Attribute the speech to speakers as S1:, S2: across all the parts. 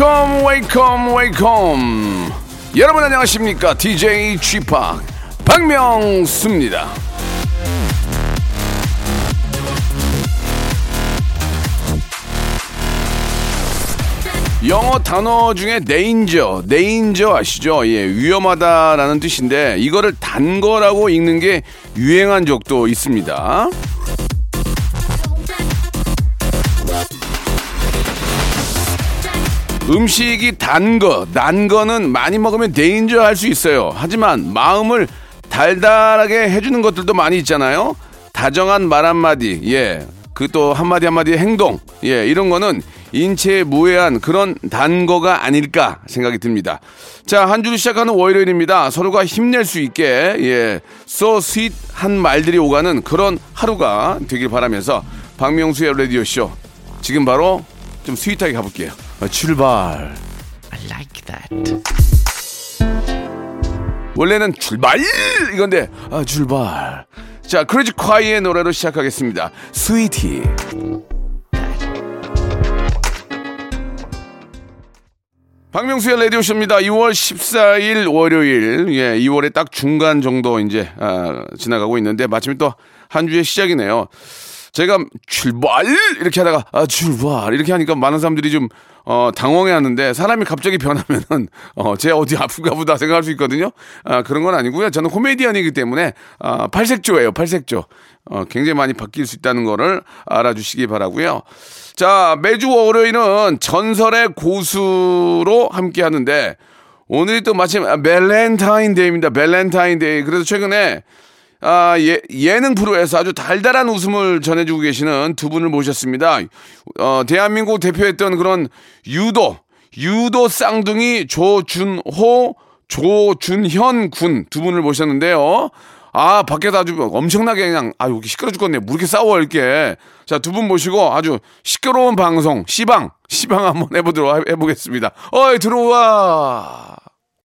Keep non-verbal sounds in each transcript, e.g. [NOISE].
S1: Wake up wake up wake up 여러분 안녕하십니까 DJ p 박명수입니다 영어 단어 중에 네인저, 네인저 아시죠? 예, 위험하다라는 뜻인데 이거를 단거라고 읽는 게 유행한 적도 있습니다. 음식이 단 거, 난 거는 많이 먹으면 데인저 할 수 있어요. 하지만 마음을 달달하게 해주는 것들도 많이 있잖아요. 다정한 말 한마디, 예. 그 또 한마디 한마디의 행동, 예. 이런 거는 인체에 무해한 그런 단 거가 아닐까 생각이 듭니다. 자, 한 주를 시작하는 월요일입니다. 서로가 힘낼 수 있게, 예. so sweet 한 말들이 오가는 그런 하루가 되길 바라면서 박명수의 라디오쇼. 지금 바로 좀 스윗하게 가볼게요. 어, 출발. 원래는 출발 이건데 아, 출발. 자 크레지 콰이의 노래로 시작하겠습니다. 스위티. 박명수의 라디오쇼입니다. 2월 14일 월요일, 예, 2월의 딱 중간 정도 이제, 아, 지나가고 있는데, 마침 또 한 주의 시작이네요. 제가 출발! 이렇게 하다가, 아, 출발! 이렇게 하니까 많은 사람들이 좀, 어, 당황해 하는데, 사람이 갑자기 변하면은, 어, 쟤 어디 아픈가 보다 생각할 수 있거든요. 아, 그런 건 아니고요. 저는 코미디언이기 때문에, 아, 팔색조예요, 팔색조. 어, 굉장히 많이 바뀔 수 있다는 거를 알아주시기 바라고요 자, 매주 월요일은 전설의 고수로 함께 하는데, 오늘이 또 마침 밸런타인데이입니다. 밸런타인데이. 그래서 최근에 아, 예, 예능 프로에서 아주 달달한 웃음을 전해주고 계시는 두 분을 모셨습니다. 어, 대한민국 대표했던 그런 유도, 유도 쌍둥이 조준호, 조준현 군 두 분을 모셨는데요. 아, 밖에서 아주 엄청나게 그냥, 아, 여기 시끄러 죽겠네. 뭐 이렇게 싸워, 이렇게. 자, 두 분 모시고 아주 시끄러운 방송, 시방, 시방 한번 해보도록 해- 해보겠습니다. 어이, 들어와.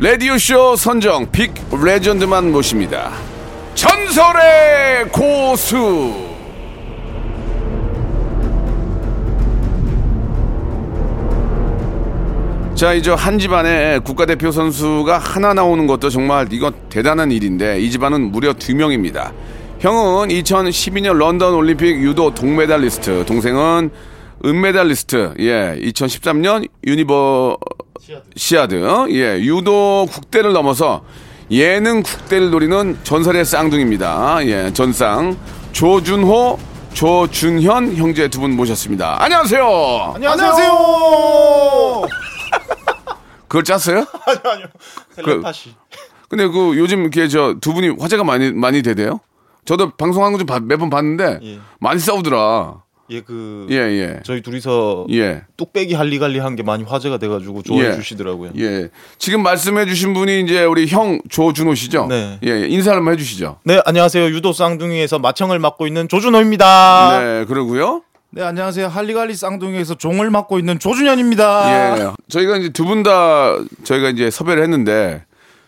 S1: 라디오쇼 선정 big legend만 모십니다. 전설의 고수! 자, 이제 한 집안에 국가대표 선수가 하나 나오는 것도 정말 이건 대단한 일인데 이 집안은 무려 두 명입니다. 형은 2012년 런던 올림픽 유도 동메달리스트, 동생은 은메달리스트, 예, 2013년 유니버 시아드, 예, 유도 국대를 넘어서 예능 국대를 노리는 전설의 쌍둥이입니다. 예, 전쌍 조준호, 조준현 형제 두 분 모셨습니다. 안녕하세요.
S2: 안녕하세요. [LAUGHS]
S1: 그걸 짰어요? [LAUGHS]
S2: 아니요, 아니요. 텔레파시.
S1: 근데 그 요즘 이렇게 저 두 분이 화제가 많이 많이 되대요. 저도 방송하는 거좀몇번 봤는데
S2: 예.
S1: 많이 싸우더라.
S2: 예, 그
S1: 예, 예.
S2: 저희 둘이서
S1: 예.
S2: 뚝배기 할리갈리 한 게 많이 화제가 돼 가지고 좋아해
S1: 예.
S2: 주시더라고요.
S1: 예. 지금 말씀해 주신 분이 이제 우리 형 조준호 씨죠?
S2: 네.
S1: 예, 인사 한번 해 주시죠.
S2: 네, 안녕하세요. 유도 쌍둥이에서 마청을 맡고 있는 조준호입니다.
S1: 네, 그러고요.
S3: 네 안녕하세요 할리갈리 쌍둥이에서 종을 맡고 있는 조준현입니다.
S1: 예. 저희가 이제 두 분 다 저희가 이제 섭외를 했는데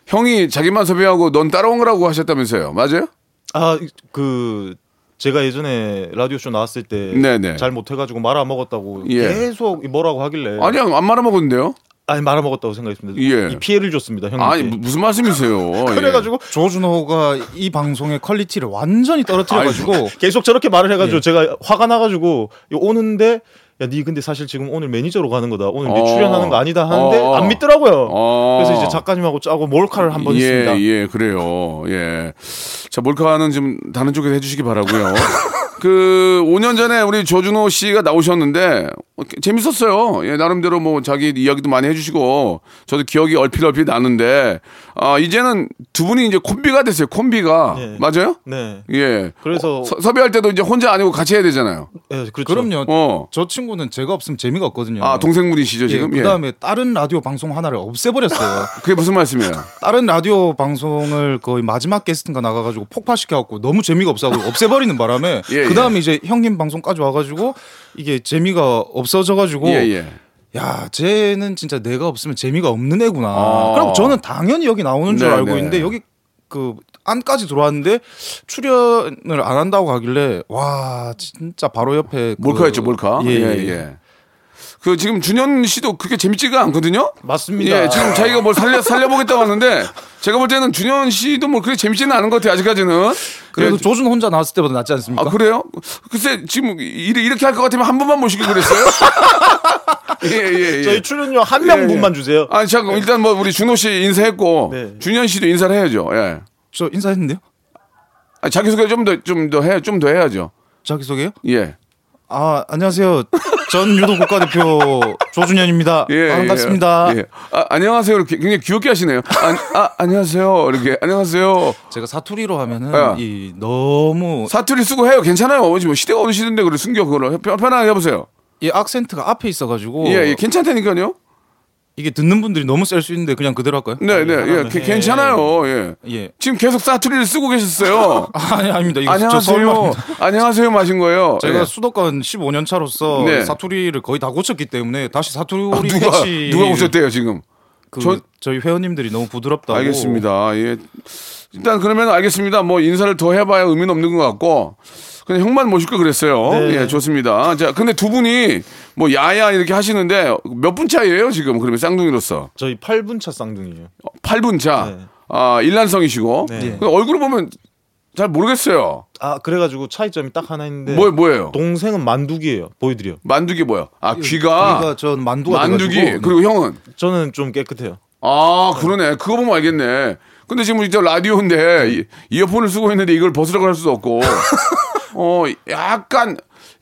S1: 형이 자기만 섭외하고 넌 따라온 거라고 하셨다면서요. 맞아요?
S2: 아, 그 제가 예전에 라디오 쇼 나왔을 때 잘. 못해가지고 말아 먹었다고
S1: 예.
S2: 계속 뭐라고 하길래
S1: 아니야, 안 말아 먹었는데요.
S2: 아니 말아 먹었다고 생각했습니다.
S1: 예.
S2: 이 피해를 줬습니다 형님께.
S1: 아니 무- 무슨 말씀이세요? [LAUGHS] 예.
S2: 그래가지고
S3: 조준호가 이 방송의 quality를 완전히 떨어뜨려가지고 [LAUGHS]
S2: 계속 저렇게 말을 해가지고
S3: 예.
S2: 제가 화가 나가지고 오는데 야 니 근데 사실 지금 오늘 매니저로 가는 거다 오늘 니
S1: 어.
S2: 출연하는 거 아니다 하는데
S1: 어.
S2: 안 믿더라고요
S1: 어.
S2: 그래서 이제 작가님하고 짜고 몰카를 한번
S1: 예,
S2: 있습니다
S1: 예, 그래요. 예. 자, 몰카는 좀 다른 쪽에서 해주시기 바라고요. [LAUGHS] 그 5년 전에 우리 조준호 씨가 나오셨는데 어, 재밌었어요. 예, 나름대로 뭐 자기 이야기도 많이 해주시고 저도 기억이 얼핏 얼핏 나는데 아 이제는 두 분이 이제 콤비가 됐어요. 콤비가
S2: 예.
S1: 맞아요?
S2: 네.
S1: 예.
S2: 그래서
S1: 서, 섭외할 때도 이제 혼자 아니고 같이 해야 되잖아요.
S2: 예, 그렇죠.
S3: 그럼요.
S1: 어.
S3: 저 친구는 제가 없으면 재미가 없거든요.
S1: 아 동생분이시죠
S3: 예,
S1: 지금? 예.
S3: 그다음에 다른 라디오 방송 하나를 없애버렸어요. [LAUGHS]
S1: 그게 무슨 말씀이에요?
S3: 다른 라디오 방송을 거의 마지막 게스트인가 나가가지고 폭파시켜갖고 너무 재미가 없어가지고 없애버리는 바람에 [LAUGHS]
S1: 예,
S3: 그 다음에 이제 형님 방송까지 와가지고 이게 재미가 없 어져가지고
S1: 예 예.
S3: 야 쟤는 진짜 내가 없으면 재미가 없는 애구나.
S1: 아.
S3: 그리고 저는 당연히 여기 나오는 줄
S1: 네,
S3: 알고
S1: 네.
S3: 있는데 여기 그 안까지 들어왔는데 출연을 안 한다고 하길래 와 진짜 바로 옆에 그-
S1: 몰카였죠 몰카.
S3: 예,
S1: 예
S3: 예.
S1: 예. 그 지금 준현 씨도 그렇게 재밌지가 않거든요.
S2: 맞습니다.
S1: 예, 지금 자기가 뭘 살려 살려보겠다고 하는데 제가 볼 때는 준현 씨도 뭐 그렇게 재밌지는 않은 것 같아요 아직까지는.
S3: 그래도
S1: 예,
S3: 조준 혼자 나왔을 때보다 낫지 않습니까?
S1: 아 그래요? 글쎄 지금 이래- 이렇게 할 것 같으면 한 번만 모시기 그랬어요. 예예 [LAUGHS] 예.
S2: 저희 출연료 한 명분만 주세요.
S1: 아니 잠깐 일단 뭐 우리 준호 씨 인사했고
S2: 네.
S1: 준현 씨도 인사를 해야죠. 예.
S3: 저 인사했는데요?
S1: 아, 자기 소개 좀 더 좀 더 해 좀 더 해야죠.
S3: 자기 소개요?
S1: 예.
S3: 아 안녕하세요. 전 유도 국가대표 [LAUGHS] 조준현입니다.
S1: 예,
S3: 아, 반갑습니다.
S1: 예. 예. 아, 안녕하세요. 이렇게 굉장히 귀엽게 하시네요. 아, 아 안녕하세요. 이렇게 안녕하세요.
S3: 제가 사투리로 하면은
S1: 야.
S3: 이 너무
S1: 사투리 쓰고 해요. 괜찮아요. 지금 시대가 어느 시대인데 그래 숨겨 그걸 편- 편하게 해보세요.
S3: 이 악센트가 앞에 있어가지고
S1: 예, 예, 괜찮다니까요.
S3: 이게 듣는 분들이 너무 셀 수 있는데 그냥 그대로 할까요?
S1: 네, 네, 예,
S2: 하나는
S1: 게-
S2: 해.
S1: 괜찮아요. 예.
S3: 예.
S1: 지금 계속 사투리를 쓰고 계셨어요.
S3: 아, [LAUGHS] 아니 아닙니다. 이거 저
S1: 안녕하세요.
S3: 서울말입니다.
S1: 안녕하세요. 마신 거예요.
S3: 제가
S1: 예.
S3: 수도권 15년 차로서
S1: 네.
S3: 사투리를 거의 다 고쳤기 때문에 다시 사투리
S1: 아, 누가
S3: 패치
S1: 누가 오셨대요 지금?
S3: 그
S1: 저-
S3: 저희 회원님들이 너무 부드럽다고.
S1: 알겠습니다. 예. 일단 그러면 알겠습니다. 뭐 인사를 더 해봐야 의미는 없는 것 같고 그냥 형만 모실 걸 그랬어요.
S2: 네.
S1: 예, 좋습니다. 자, 근데 두 분이 뭐 야야 이렇게 하시는데 몇 분 차이예요 지금 그러면 쌍둥이로서
S2: 저희 8분 차 쌍둥이에요.
S1: 8분 차.
S2: 네.
S1: 아 일란성이시고
S2: 네.
S1: 근데 얼굴을 보면 잘 모르겠어요.
S2: 아 그래가지고 차이점이 딱 하나 있는데
S1: 뭐 뭐예요?
S2: 동생은 만두귀예요. 보여드려.
S1: 만두귀 뭐야? 아 귀가
S3: 귀가 전 만두가
S1: 만두귀
S3: 돼가지고.
S1: 그리고 형은
S2: 저는 좀 깨끗해요.
S1: 아 그러네. 그거 보면 알겠네. 근데 지금 이제 라디오인데 이- 이어폰을 쓰고 있는데 이걸 벗으라고 할 수도 없고 [LAUGHS] 어 약간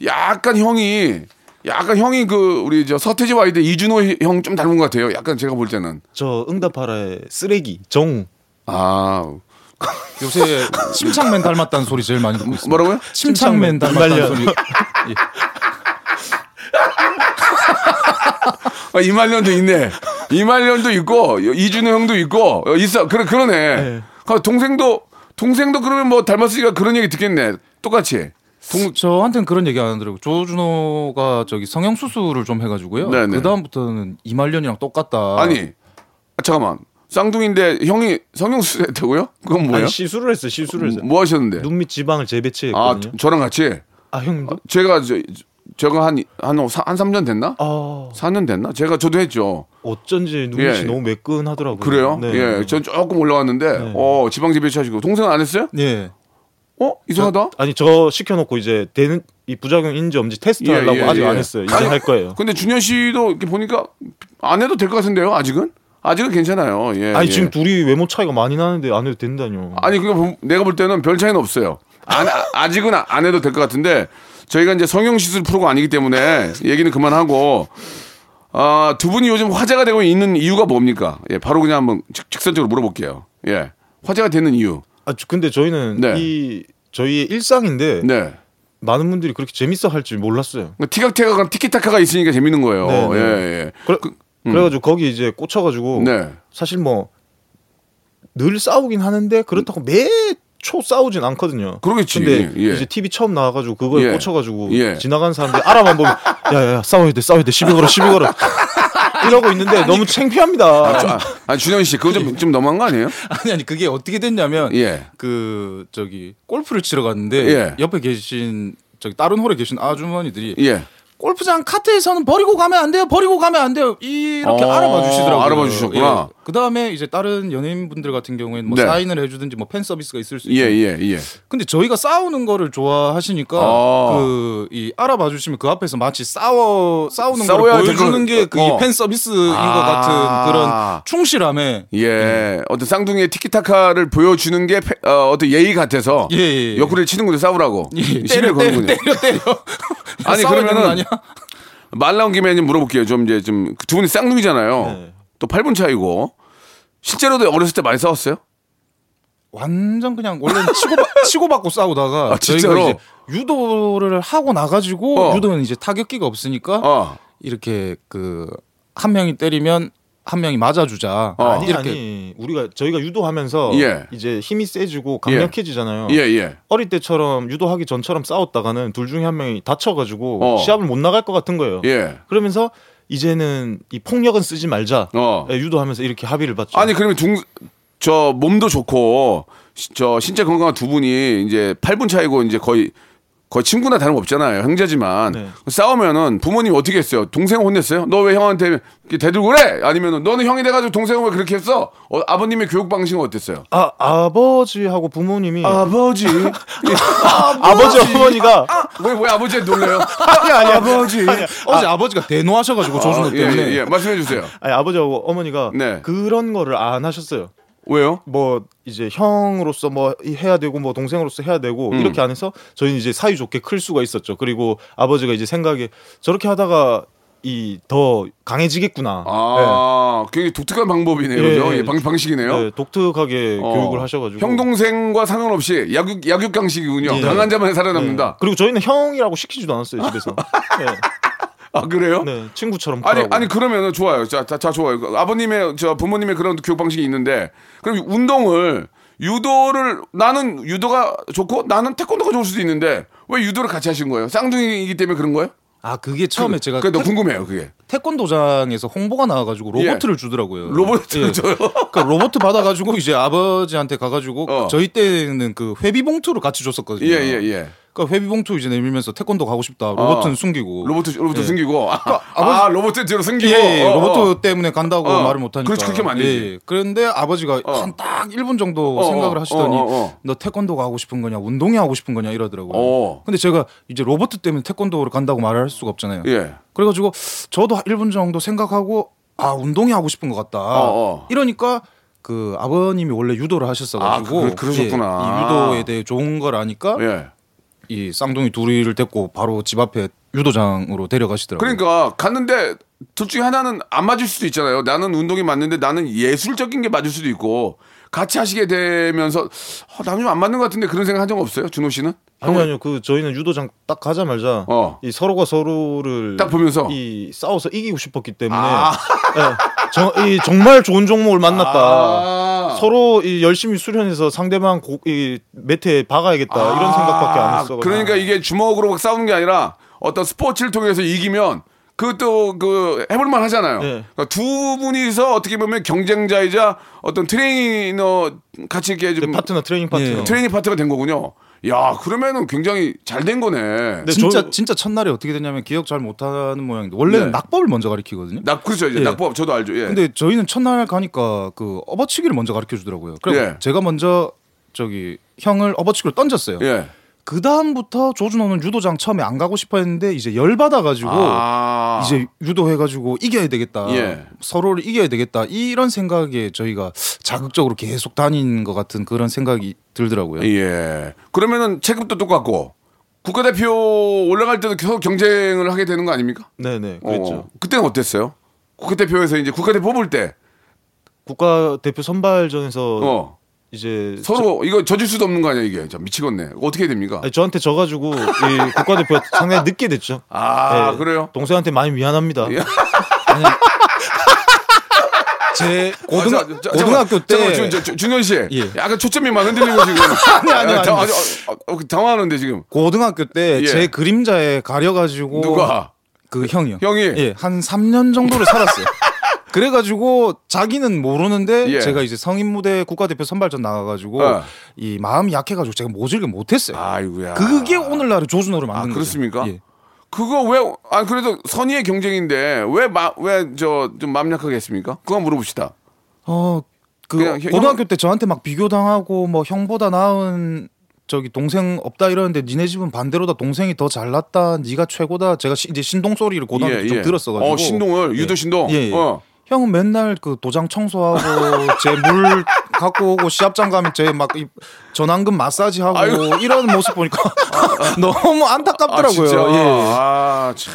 S1: 약간 형이 약간 형이 그 우리 저 서태지와 아이들 이주노 형 좀 닮은 것 같아요. 약간 제가 볼 때는
S2: 저 응답하라의 쓰레기 정우.
S1: 아 [LAUGHS]
S3: 요새 침착맨 닮았다는 소리 제일 많이 듣고 있습니다.
S1: 뭐라고요?
S3: 침착맨 닮았다는
S2: 이말년.
S3: 소리. [LAUGHS]
S1: 아, 이말년도 있네. 이말년도 있고 이준호 형도 있고 어, 있어. 그래 그러네. 그 동생도 동생도 그러면 뭐 닮았으니까 그런 얘기 듣겠네. 똑같이. 동,
S3: 저한테는 그런 얘기 안 하더라고. 조준호가 저기 성형 수술을 좀 해가지고요.
S1: 네네.
S3: 그 다음부터는 이말년이랑 똑같다.
S1: 아니 아, 잠깐만 쌍둥이인데 형이 성형 수술했다고요? 그건 뭐예요?
S2: 아니 시술을 했어요. 시술을 했어요.
S1: 뭐 하셨는데?
S2: 눈밑 지방을
S1: 아
S2: 재배치했거든요.
S1: 저- 저랑 같이
S2: 아, 형님도?
S1: 제가 저, 제가 한한 한 한 3년 됐나?
S2: 아
S1: 4년 됐나? 제가 저도 했죠.
S2: 어쩐지 눈 밑이
S1: 예.
S2: 너무 매끈하더라고요.
S1: 그래요?
S2: 네.
S1: 예, 전 조금 올라왔는데
S2: 네.
S1: 어 지방 재배치 하시고 동생은 안 했어요?
S3: 예.
S1: 어 이상하다.
S2: 아니 저 시켜놓고 이제 되는 이 부작용 인지 없는지 테스트
S1: 예,
S2: 하려고
S1: 예,
S2: 아직
S1: 예.
S2: 안 했어요. 이제
S1: 아니,
S2: 할 거예요.
S1: 근데 준현 씨도 이렇게 보니까 안 해도 될 것 같은데요? 아직은? 아직은 괜찮아요. 예.
S2: 아니
S1: 예.
S2: 지금 둘이 외모 차이가 많이 나는데 안 해도 된다뇨.
S1: 아니 그거 보- 내가 볼 때는 별 차이는 없어요. 안, 아- [LAUGHS] 아직은 아- 안 해도 될 것 같은데 저희가 이제 성형 시술 프로가 아니기 때문에 얘기는 그만하고 아, 두 분이 요즘 화제가 되고 있는 이유가 뭡니까? 예, 바로 그냥 한번 직, 직선적으로 물어볼게요. 예, 화제가 되는 이유.
S2: 아 저- 근데 저희는
S1: 네.
S2: 이 저희의 일상인데
S1: 네.
S2: 많은 분들이 그렇게 재밌어 할줄 몰랐어요.
S1: 그러니까 티격태격한 티키타카가 있으니까 재밌는 거예요.
S2: 네, 네.
S1: 예, 예.
S2: 그래, 그래가지고 거기 이제 꽂혀가지고
S1: 네.
S2: 사실 뭐 늘 싸우긴 하는데 그렇다고 매 초 싸우진 않거든요.
S1: 그러겠지.
S2: 근데
S1: 예.
S2: 이제 TV 처음 나와가지고 그거에
S1: 예.
S2: 꽂혀가지고
S1: 예.
S2: 지나가는 사람들 알아만 보면 야야야 싸워야 돼 싸워야 돼 시비 걸어 시비 걸어 이러고 있는데 너무 창피합니다.
S1: 아, 아, 준현 씨, 그거 좀, 좀 너무한 거 아니에요?
S3: 아니 아니 그게 어떻게 됐냐면
S1: 예.
S3: 그 저기 골프를 치러 갔는데
S1: 예.
S3: 옆에 계신 저기 다른 홀에 계신 아주머니들이
S1: 예.
S3: 골프장 카트에서는 버리고 가면 안 돼요. 버리고 가면 안 돼요. 이렇게
S1: 어,
S3: 알아봐 주시더라고요.
S1: 알아봐 주셨구나.
S3: 그 다음에 이제 다른 연예인분들 같은 경우에는 뭐
S1: 네.
S3: 사인을 해 주든지 뭐 팬 서비스가 있을 수
S1: 예,
S3: 있어요.
S1: 예, 예.
S3: 근데 저희가 싸우는 거를 좋아하시니까
S1: 아.
S3: 그이 알아봐 주시면 그 앞에서 마치 싸워 싸우는
S1: 걸될
S3: 보여 주는
S1: 걸-
S3: 게그
S1: 어.
S3: 팬 서비스인
S1: 아.
S3: 것 같은 그런 충실함에
S1: 예. 어떤 쌍둥이의 티키타카를 보여 주는 게 패- 어, 어떤 예의 같아서
S3: 예, 예, 예.
S1: 옆구리를 치는군요. 싸우라고.
S3: 예,
S1: 시비를
S3: 때려 때려. 때려 때려 [LAUGHS]
S1: 아니, [LAUGHS] 그러면은
S3: 거 아니야? [LAUGHS]
S1: 말 나온 김에 좀 물어볼게요. 좀 이제 좀 두 분이 쌍둥이잖아요.
S2: 네.
S1: 또 8분 차이고 실제로도 어렸을 때 많이 싸웠어요?
S3: 완전 그냥 원래는 치고받, [LAUGHS] 치고 받고 싸우다가
S1: 아,
S3: 저희가
S1: 진짜로?
S3: 이제 유도를 하고 나가지고
S1: 어.
S3: 유도는 이제 타격기가 없으니까
S1: 어.
S3: 이렇게 그 한 명이 때리면 한 명이 맞아주자
S1: 어.
S2: 아니
S3: 이렇게
S2: 아니 우리가 저희가 유도하면서
S1: 예.
S2: 이제 힘이 세지고 강력해지잖아요.
S1: 예, 예.
S2: 어릴 때처럼 유도하기 전처럼 싸웠다가는 둘 중에 한 명이 다쳐가지고
S1: 어.
S2: 시합을 못 나갈 것 같은 거예요.
S1: 예.
S2: 그러면서 이제는 이 폭력은 쓰지 말자.
S1: 어.
S2: 예, 유도하면서 이렇게 합의를 봤죠.
S1: 아니 그러면 둥, 저 몸도 좋고 시- 저 신체 건강한 두 분이 이제 8분 차이고 이제 거의 거의 친구나 다름 없잖아요. 형제지만
S2: 네.
S1: 싸우면은 부모님이 어떻게 했어요? 동생 혼냈어요? 너 왜 형한테 대들고 그래? 아니면은 너는 형이 돼가지고 동생을 왜 그렇게 했어? 어, 아버님의 교육 방식은 어땠어요?
S2: 아 아버지하고 부모님이
S1: 아버지, [LAUGHS]
S2: 아버지 어머니가
S1: 왜, 왜 아버지에 놀래요? [LAUGHS]
S2: 아니 아니
S1: 아버지.
S3: 어제 아, 버지가 대노하셔가지고 조준호
S1: 아, 예,
S3: 때문에
S1: 예, 예. 말씀해 주세요.
S2: 아니 아버지하고 어머니가
S1: 네.
S2: 그런 거를 안 하셨어요.
S1: 왜요?
S2: 뭐 이제 형으로서 뭐 해야 되고 뭐 동생으로서 해야 되고
S1: 음.
S2: 이렇게 안 해서 저희는 이제 사이 좋게 클 수가 있었죠. 그리고 아버지가 이제 생각에 저렇게 하다가 이 더 강해지겠구나.
S1: 아, 굉장히 독특한 방법이네요.
S2: 예,
S1: 그죠?
S2: 예.
S1: 예, 방, 방식이네요.
S2: 네, 독특하게
S1: 어.
S2: 교육을 하셔가지고
S1: 형 동생과 상관없이 약육 약육 강식이군요.
S2: 예.
S1: 강한 자만 살아남는다.
S2: 네. 그리고 저희는 형이라고 시키지도 않았어요 집에서. [LAUGHS] 네.
S1: 아 그래요?
S2: 네, 친구처럼.
S1: 아니
S2: 크라고.
S1: 아니 그러면은 좋아요. 자, 자, 자 좋아요. 그 아버님의 저 부모님의 그런 교육 방식이 있는데 그럼 운동을 유도를 나는 유도가 좋고 나는 태권도가 좋을 수도 있는데 왜 유도를 같이 하신 거예요? 쌍둥이이기 때문에 그런 거예요?
S3: 아 그게 처음에 제가
S1: 그게 너
S3: 태,
S1: 궁금해요. 그게
S3: 태권도장에서 홍보가 나와가지고 로봇을 주더라고요.
S1: 로봇을
S3: 예.
S1: 줘요.
S3: 그러니까 로봇 받아가지고 이제 아버지한테 가가지고
S1: 어.
S3: 저희 때는 그 회비 봉투를 같이 줬었거든요.
S1: 예예 예.
S3: 그러니까 회비봉투 이제 내밀면서 태권도 가고 싶다. 로봇은
S1: 어.
S3: 숨기고.
S1: 로봇 로봇
S3: 예.
S1: 숨기고 아,
S3: 아버지-
S1: 아 로봇 뒤로 숨기고
S3: 예, 예,
S1: 어,
S3: 로봇
S1: 어.
S3: 때문에 간다고
S1: 어.
S3: 말을 못 하니까.
S1: 그렇지, 그렇게 안 되지.
S3: 예, 그런데 아버지가
S1: 어.
S3: 한딱 1분 정도
S1: 어,
S3: 생각을
S1: 어,
S3: 하시더니. 너 태권도가 하고 싶은 거냐, 운동이 하고 싶은 거냐 이러더라고요.
S1: 어.
S3: 근데 제가 이제 로봇 때문에 태권도를 간다고 말을 할 수가 없잖아요.
S1: 예.
S3: 그래가지고 저도 1분 정도 생각하고 아 운동이 하고 싶은 것 같다.
S1: 어.
S3: 이러니까 그 아버님이 원래 유도를 하셨어가지고
S1: 아, 그- 그러셨구나.
S3: 예, 이 유도에 대해 좋은 걸 아니까
S1: 예.
S3: 이 쌍둥이 둘이를 데리고 바로 집 앞에 유도장으로 데려가시더라고요.
S1: 그러니까 갔는데 둘 중에 하나는 안 맞을 수도 있잖아요. 나는 운동이 맞는데 나는 예술적인 게 맞을 수도 있고 같이 하시게 되면서 어, 나는 좀 안 맞는 것 같은데 그런 생각 한 적 없어요? 준호 씨는?
S2: 아니요 아니요 그 저희는 유도장 딱 가자마자
S1: 어.
S2: 이 서로가 서로를
S1: 딱 보면서?
S2: 이 싸워서 이기고 싶었기 때문에
S1: 아.
S2: 예, 정, 이 정말 좋은 종목을 만났다.
S1: 아.
S2: 서로 이 열심히 수련해서 상대방 고, 이 매트에 박아야겠다 이런 생각밖에 안 했어.
S1: 그러니까 이게 주먹으로 막 싸우는 게 아니라 어떤 스포츠를 통해서 이기면 그것도 그 해볼만 하잖아요.
S2: 네.
S1: 그러니까 두 분이서 어떻게 보면 경쟁자이자 어떤 트레이너 같이 이렇게 좀
S2: 파트너 트레이닝 파트너.
S3: 예.
S1: 트레이닝 파트너가 된 거군요. 야 그러면은 굉장히 잘 된 거네.
S2: 네,
S3: 진짜
S2: 저-
S3: 진짜 첫날에 어떻게 됐냐면 기억 잘 못하는 모양인데 원래는
S1: 네.
S3: 낙법을 먼저 가르치거든요.
S1: 낙 그렇죠 이제
S3: 예.
S1: 낙법 저도 알죠. 예.
S3: 근데 저희는 첫날 가니까 그 업어치기를 먼저 가르쳐 주더라고요. 그래서
S1: 예.
S3: 제가 먼저 저기 형을 업어치기로 던졌어요.
S1: 예.
S3: 그 다음부터 조준호는 유도장 처음에 안 가고 싶어 했는데 이제 열 받아가지고
S1: 아.
S3: 이제 유도해가지고 이겨야 되겠다.
S1: 예.
S3: 서로를 이겨야 되겠다. 이런 생각에 저희가 자극적으로 계속 다닌 것 같은 그런 생각이 들더라고요.
S1: 예. 그러면은 체급도 똑같고 국가대표 올라갈 때도 계속 경쟁을 하게 되는 거 아닙니까?
S2: 네네 그랬죠.
S1: 어, 그때는 어땠어요? 국가대표에서 이제 국가대표 뽑을 때
S2: 국가대표 선발전에서
S1: 어,
S2: 이제
S1: 서로 이거 져줄 수도 없는 거 아니야 이게 참 미치겠네. 어떻게 해야 됩니까?
S2: 저, 아니, 저한테 져가지고 이 국가대표 [LAUGHS] 상당히 늦게 됐죠.
S1: 아
S2: 네,
S1: 그래요?
S2: 동생한테 많이 미안합니다.
S1: 예. [LAUGHS]
S3: 제 고등,
S1: 아, 자, 자,
S3: 고등학교
S1: 잠깐만,
S3: 때
S1: 잠깐만, 준- 준현 씨
S3: 예.
S1: 약간 초점이 막 흔들리고 지금 [LAUGHS]
S3: 아니, 아니,
S1: 아, 당-
S3: 아니.
S1: 아, 아, 아, 당황하는데 지금
S3: 고등학교 때
S1: 예.
S3: 제 그림자에 가려가지고
S1: 누가
S3: 그 형이요.
S1: 형이
S3: 예, 한 3년 정도를 살았어요. 그래가지고 자기는 모르는데
S1: 예.
S3: 제가 이제 성인 무대 국가대표 선발전 나가가지고
S1: 어.
S3: 이 마음이 약해가지고 제가 모질게 못했어요.
S1: 아이고야
S3: 그게 오늘날의 조준호를 만든
S1: 아,
S3: 거죠.
S1: 그렇습니까?
S3: 예.
S1: 그거 왜, 아, 그래도 선의의 경쟁인데, 왜, 마, 왜, 저, 좀 마음 약하게 했습니까? 그거 물어봅시다.
S3: 어, 그
S1: 그냥 형-
S3: 고등학교 때 저한테 막 비교당하고 뭐 형보다 나은 저기 동생 없다 이러는데 니네 집은 반대로다 동생이 더 잘났다 네가 최고다 제가 시- 이제 신동 소리를 고등학교 때좀 들었어가지고
S1: 어, 신동을, 유도 신동.
S3: 예, 예.
S1: 어.
S3: 형은 맨날 그 도장 청소하고 [LAUGHS] 제 물 갖고 오고 시합장 가면 제 막 전완근 마사지 하고. [LAUGHS] 이런 모습 보니까 [LAUGHS] 너무
S1: 아,
S3: 안타깝더라고요.
S1: 진짜?
S3: 예.
S1: 아, 참.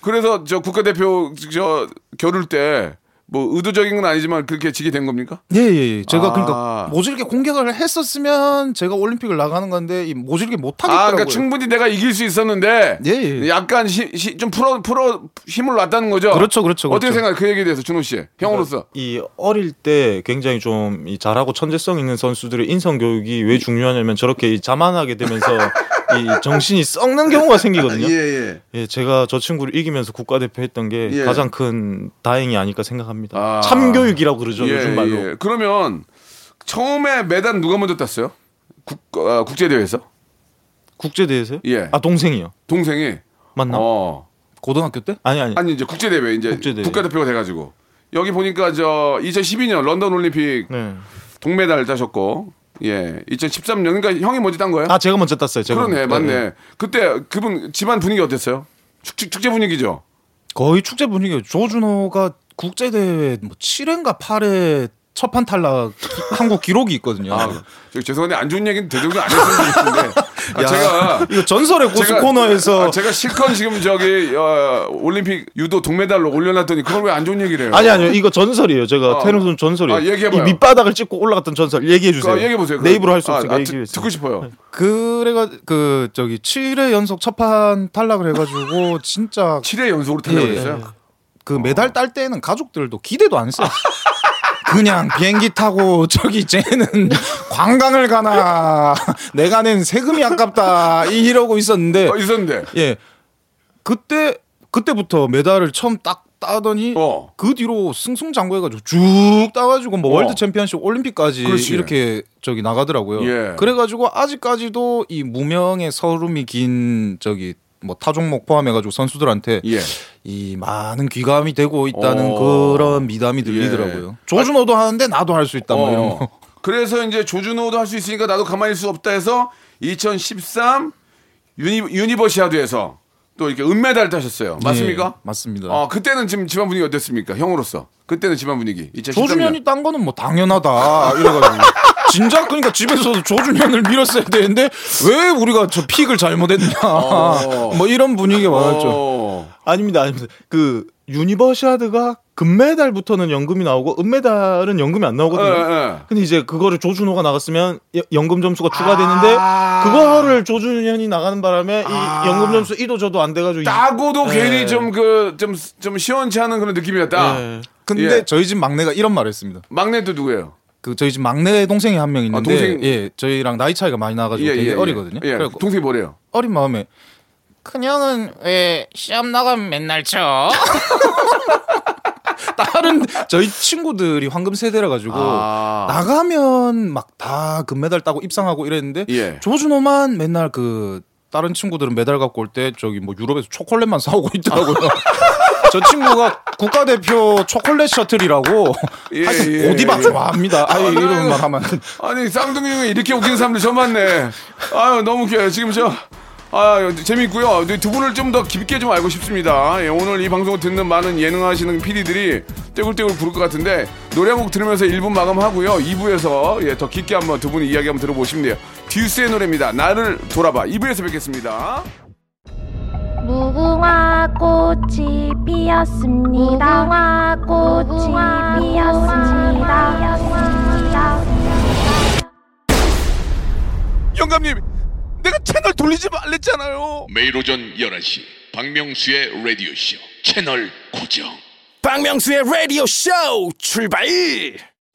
S1: 그래서 저 국가대표 저 겨룰 때 뭐 의도적인 건 아니지만 그렇게 지게 된 겁니까?
S3: 예, 예, 예. 제가
S1: 아.
S3: 그러니까 모질게 공격을 했었으면 제가 올림픽을 나가는 건데 이 모질게 못
S1: 아,
S3: 하겠더라고요.
S1: 그러니까 충분히 내가 이길 수 있었는데
S3: 예, 예.
S1: 약간 시- 시- 좀 풀어 풀어 힘을 놨다는 거죠.
S3: 그렇죠, 그렇죠,
S1: 어떻게
S3: 그렇죠.
S1: 생각해 그 얘기에 대해서 준호 씨 형으로서?
S2: 이 어릴 때 굉장히 좀이 잘하고 천재성 있는 선수들의 인성 교육이 왜 중요하냐면 저렇게 이 자만하게 되면서 [LAUGHS] 이 정신이 썩는 경우가 생기거든요. [LAUGHS]
S1: 예.
S2: 예, 제가 저 친구를 이기면서 국가대표 했던 게
S1: 예.
S2: 가장 큰 다행이 아닐까 생각합니다.
S1: 아.
S2: 참교육이라고 그러죠,
S1: 예,
S2: 요즘 말로.
S1: 예. 그러면 처음에 메달 누가 먼저 땄어요? 국 어, 국제 대회에서
S2: 국제 대회에서요?
S1: 예.
S2: 아 동생이요.
S1: 동생이
S2: 맞나?
S1: 어
S3: 고등학교 때?
S2: 아니 아니.
S1: 아니 이제 국제 대회 이제
S2: 국제대회.
S1: 국가대표가 돼가지고 여기 보니까 저 2012년 런던 올림픽
S2: 네.
S1: 동메달 따셨고 예 2013년 그러니까 형이 먼저 딴 거예요?
S2: 아 제가 먼저 땄어요. 제가.
S1: 그러네
S2: 먼저.
S1: 맞네. 그때 그분 집안 분위기 어땠어요? 축제, 축제 분위기죠.
S3: 거의 축제 분위기예요. 조준호가 국제 대회 뭐 7회인가 8회 첫판 탈락 한국 기록이 있거든요.
S1: 아, 저 죄송한데 안 좋은 얘기는 대정도 안 했으면 좋겠는데 [LAUGHS] 아, 제가
S3: 이거 전설의 고수
S1: 제가-
S3: 코너에서
S1: 아, 제가 실컷 지금 저기 어, 올림픽 유도 동메달로 올려놨더니 그걸 왜 안 좋은 얘기를 해요?
S2: 아니 아니요 이거 전설이에요. 제가
S1: 어.
S2: 테니스는 전설이에요.
S1: 아, 얘기해봐요.
S2: 이 밑바닥을 찍고 올라갔던 전설 얘기해 주세요.
S1: 얘기해 보세요.
S2: 내 입으로 할 수 없으니까
S1: 아,
S2: 얘기해
S1: 듣-. 듣고 싶어요.
S3: 그래가 그 저기 7회 연속 첫판 탈락을 해가지고 진짜
S1: 7회 연속으로 탈락을
S3: 예.
S1: 했어요.
S3: 그 메달 딸 때는 가족들도 기대도 안 했어요. 그냥 비행기 타고 [LAUGHS] 저기 쟤는 [LAUGHS] 관광을 가나 [LAUGHS] 내가 낸 세금이 아깝다 이러고 있었는데
S1: 어, 있었는데.
S3: 예 그때 그때부터 메달을 처음 딱 따더니
S1: 어.
S3: 그 뒤로 승승장구해가지고 쭉 따가지고 뭐
S1: 어.
S3: 월드 챔피언십 올림픽까지
S1: 그렇지.
S3: 이렇게 저기 나가더라고요.
S1: 예.
S3: 그래가지고 아직까지도 이 무명의 서름이 긴 저기 뭐 타종목 포함해가지고 선수들한테
S1: 예.
S3: 이 많은 귀감이 되고 있다는
S1: 어.
S3: 그런 미담이 들리더라고요.
S1: 예.
S3: 조준호도 하는데 나도 할 수 있다 뭐 이런
S1: 어.
S3: 거.
S1: 그래서 이제 조준호도 할 수 있으니까 나도 가만히 있을 수 없다 해서 2013 유니, 유니버시아드에서 또 이렇게 은메달을 따셨어요. 맞습니까?
S3: 예, 맞습니다.
S1: 어, 그때는 지금 집안 분위기 어땠습니까? 형으로서. 그때는 집안 분위기. 2013년.
S3: 조준현이 딴 거는 뭐 당연하다 이래가지고 [LAUGHS] 진짜 그러니까 집에서도 조준현을 밀었어야 되는데 왜 우리가 저 pick을 잘못했냐 [LAUGHS] 뭐 이런 분위기가 많았죠.
S1: 어.
S2: 아닙니다, 아닙니다. 그 유니버시아드가 금메달부터는 연금이 나오고 은메달은 연금이 안 나오거든요.
S1: 예, 예.
S2: 근데 이제 그거를 조준호가 나갔으면 여- 연금 점수가 추가되는데
S1: 아.
S2: 그거를 조준현이 나가는 바람에 이 연금 점수 이도 저도 안 돼가지고 이-
S1: 따고도
S2: 예.
S1: 괜히 좀 그 좀 좀 시원치 않은 그런 느낌이었다.
S2: 예.
S3: 근데
S1: 예.
S3: 저희 집 막내가 이런 말을 했습니다.
S1: 막내도 누구예요?
S3: 그 저희 집 막내 동생이 한 명 있는데
S1: 아, 동생-
S3: 예 저희랑 나이 차이가 많이 나가지고 되게 어리거든요.
S1: 예.
S3: 그래갖고
S1: 동생이 뭐래요?
S3: 어린 마음에
S4: 큰형은 왜 시험 나가면 맨날 쳐? [LAUGHS]
S3: 다른 저희 친구들이 황금 세대라 가지고
S1: 아.
S3: 나가면 막 다 금메달 따고 입상하고 이랬는데
S1: 예.
S3: 조준호만 맨날 그 다른 친구들은 메달 갖고 올 때 저기 뭐 유럽에서 초콜릿만 사오고 있더라고요. [LAUGHS] 저 친구가 국가대표 초콜릿 셔틀이라고
S1: 예, 예,
S3: 고디박
S1: 예.
S3: 좋아합니다. 아유 이런 말 하면
S1: 아니 쌍둥이 중에 이렇게 웃기는 사람들 처음 봤네. 아유 너무 웃겨요. 지금 저 아, 재밌고요. 두 분을 좀 더 깊게 좀 알고 싶습니다. 예, 오늘 이 방송을 듣는 많은 예능하시는 PD들이 떼굴떼굴 부를 것 같은데 노래 한 곡 들으면서 1부 마감하고요. 2부에서 예, 더 깊게 한번 두 분이 이야기 한번 들어보시면 돼요. 듀스의 노래입니다. 나를 돌아봐. 2부에서 뵙겠습니다.
S5: 무궁화 꽃이 피었습니다. 무궁화 꽃이 피었습니다.
S1: 영감님, 내가 채널 돌리지 말랬잖아요.
S6: 매일 오전 11시 박명수의 라디오 쇼 채널 고정
S7: 박명수의 라디오 쇼 출발